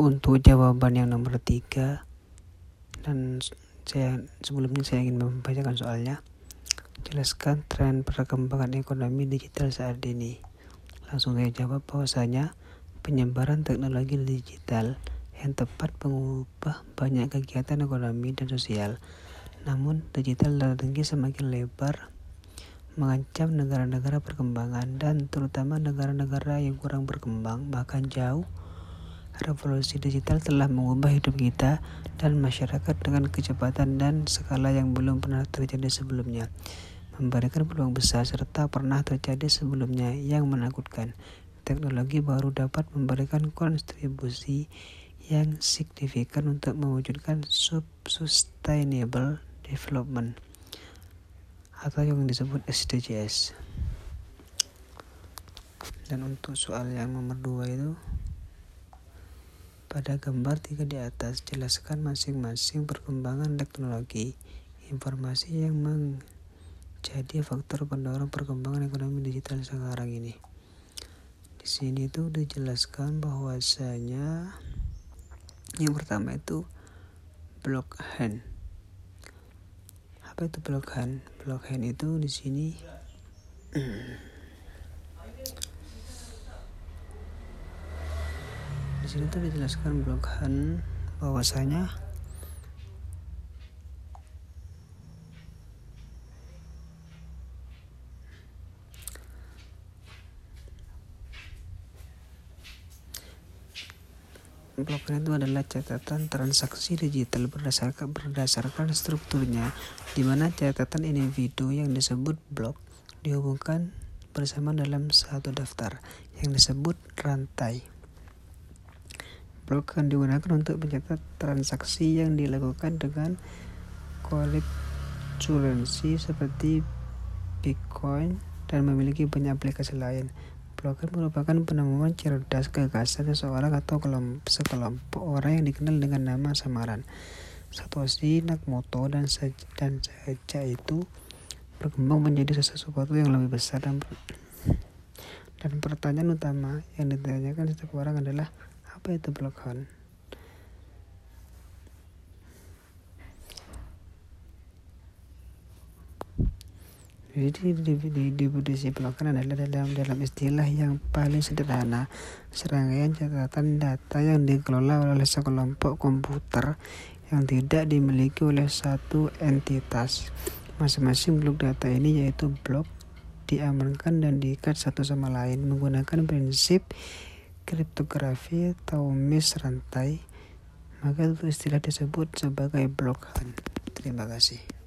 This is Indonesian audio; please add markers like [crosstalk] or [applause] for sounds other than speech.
untuk jawaban yang nomor tiga. Dan saya sebelumnya saya ingin membacakan soalnya. Jelaskan tren perkembangan ekonomi digital saat ini. Langsung saya jawab bahwasanya penyebaran teknologi digital yang tepat mengubah banyak kegiatan ekonomi dan sosial. Namun digital tinggi semakin lebar mengancam negara-negara perkembangan dan terutama negara-negara yang kurang berkembang bahkan jauh Revolusi digital telah mengubah hidup kita dan masyarakat dengan kecepatan dan skala yang belum pernah terjadi sebelumnya. Memberikan peluang besar serta pernah terjadi sebelumnya yang menakutkan. Teknologi baru dapat memberikan kontribusi yang signifikan untuk mewujudkan sustainable development atau yang disebut SDGs. Dan untuk soal yang nomor dua itu pada gambar tiga di atas, jelaskan masing-masing perkembangan teknologi informasi yang menjadi faktor pendorong perkembangan ekonomi digital sekarang ini. Di sini itu dijelaskan bahwasanya yang pertama itu blockchain. Apa itu blockchain? Blockchain itu di sini [clears throat] sini tuh dijelaskan blogan bahwasanya blockchain itu adalah catatan transaksi digital berdasarkan berdasarkan strukturnya di mana catatan individu yang disebut blok dihubungkan bersama dalam satu daftar yang disebut rantai akan digunakan untuk mencatat transaksi yang dilakukan dengan cryptocurrency seperti Bitcoin dan memiliki banyak aplikasi lain. Blockchain merupakan penemuan cerdas gagasan seseorang atau kelompok, sekelompok orang yang dikenal dengan nama samaran. Satoshi Nakamoto dan dan saja itu berkembang menjadi sesuatu yang lebih besar dan dan pertanyaan utama yang ditanyakan setiap orang adalah apa itu blockchain Jadi definisi blockchain adalah dalam dalam istilah yang paling sederhana serangkaian catatan data yang dikelola oleh sekelompok komputer yang tidak dimiliki oleh satu entitas. Masing-masing blok data ini yaitu blok diamankan dan diikat satu sama lain menggunakan prinsip kriptografi atau mesh rantai, maka itu istilah disebut sebagai blockchain. Terima kasih.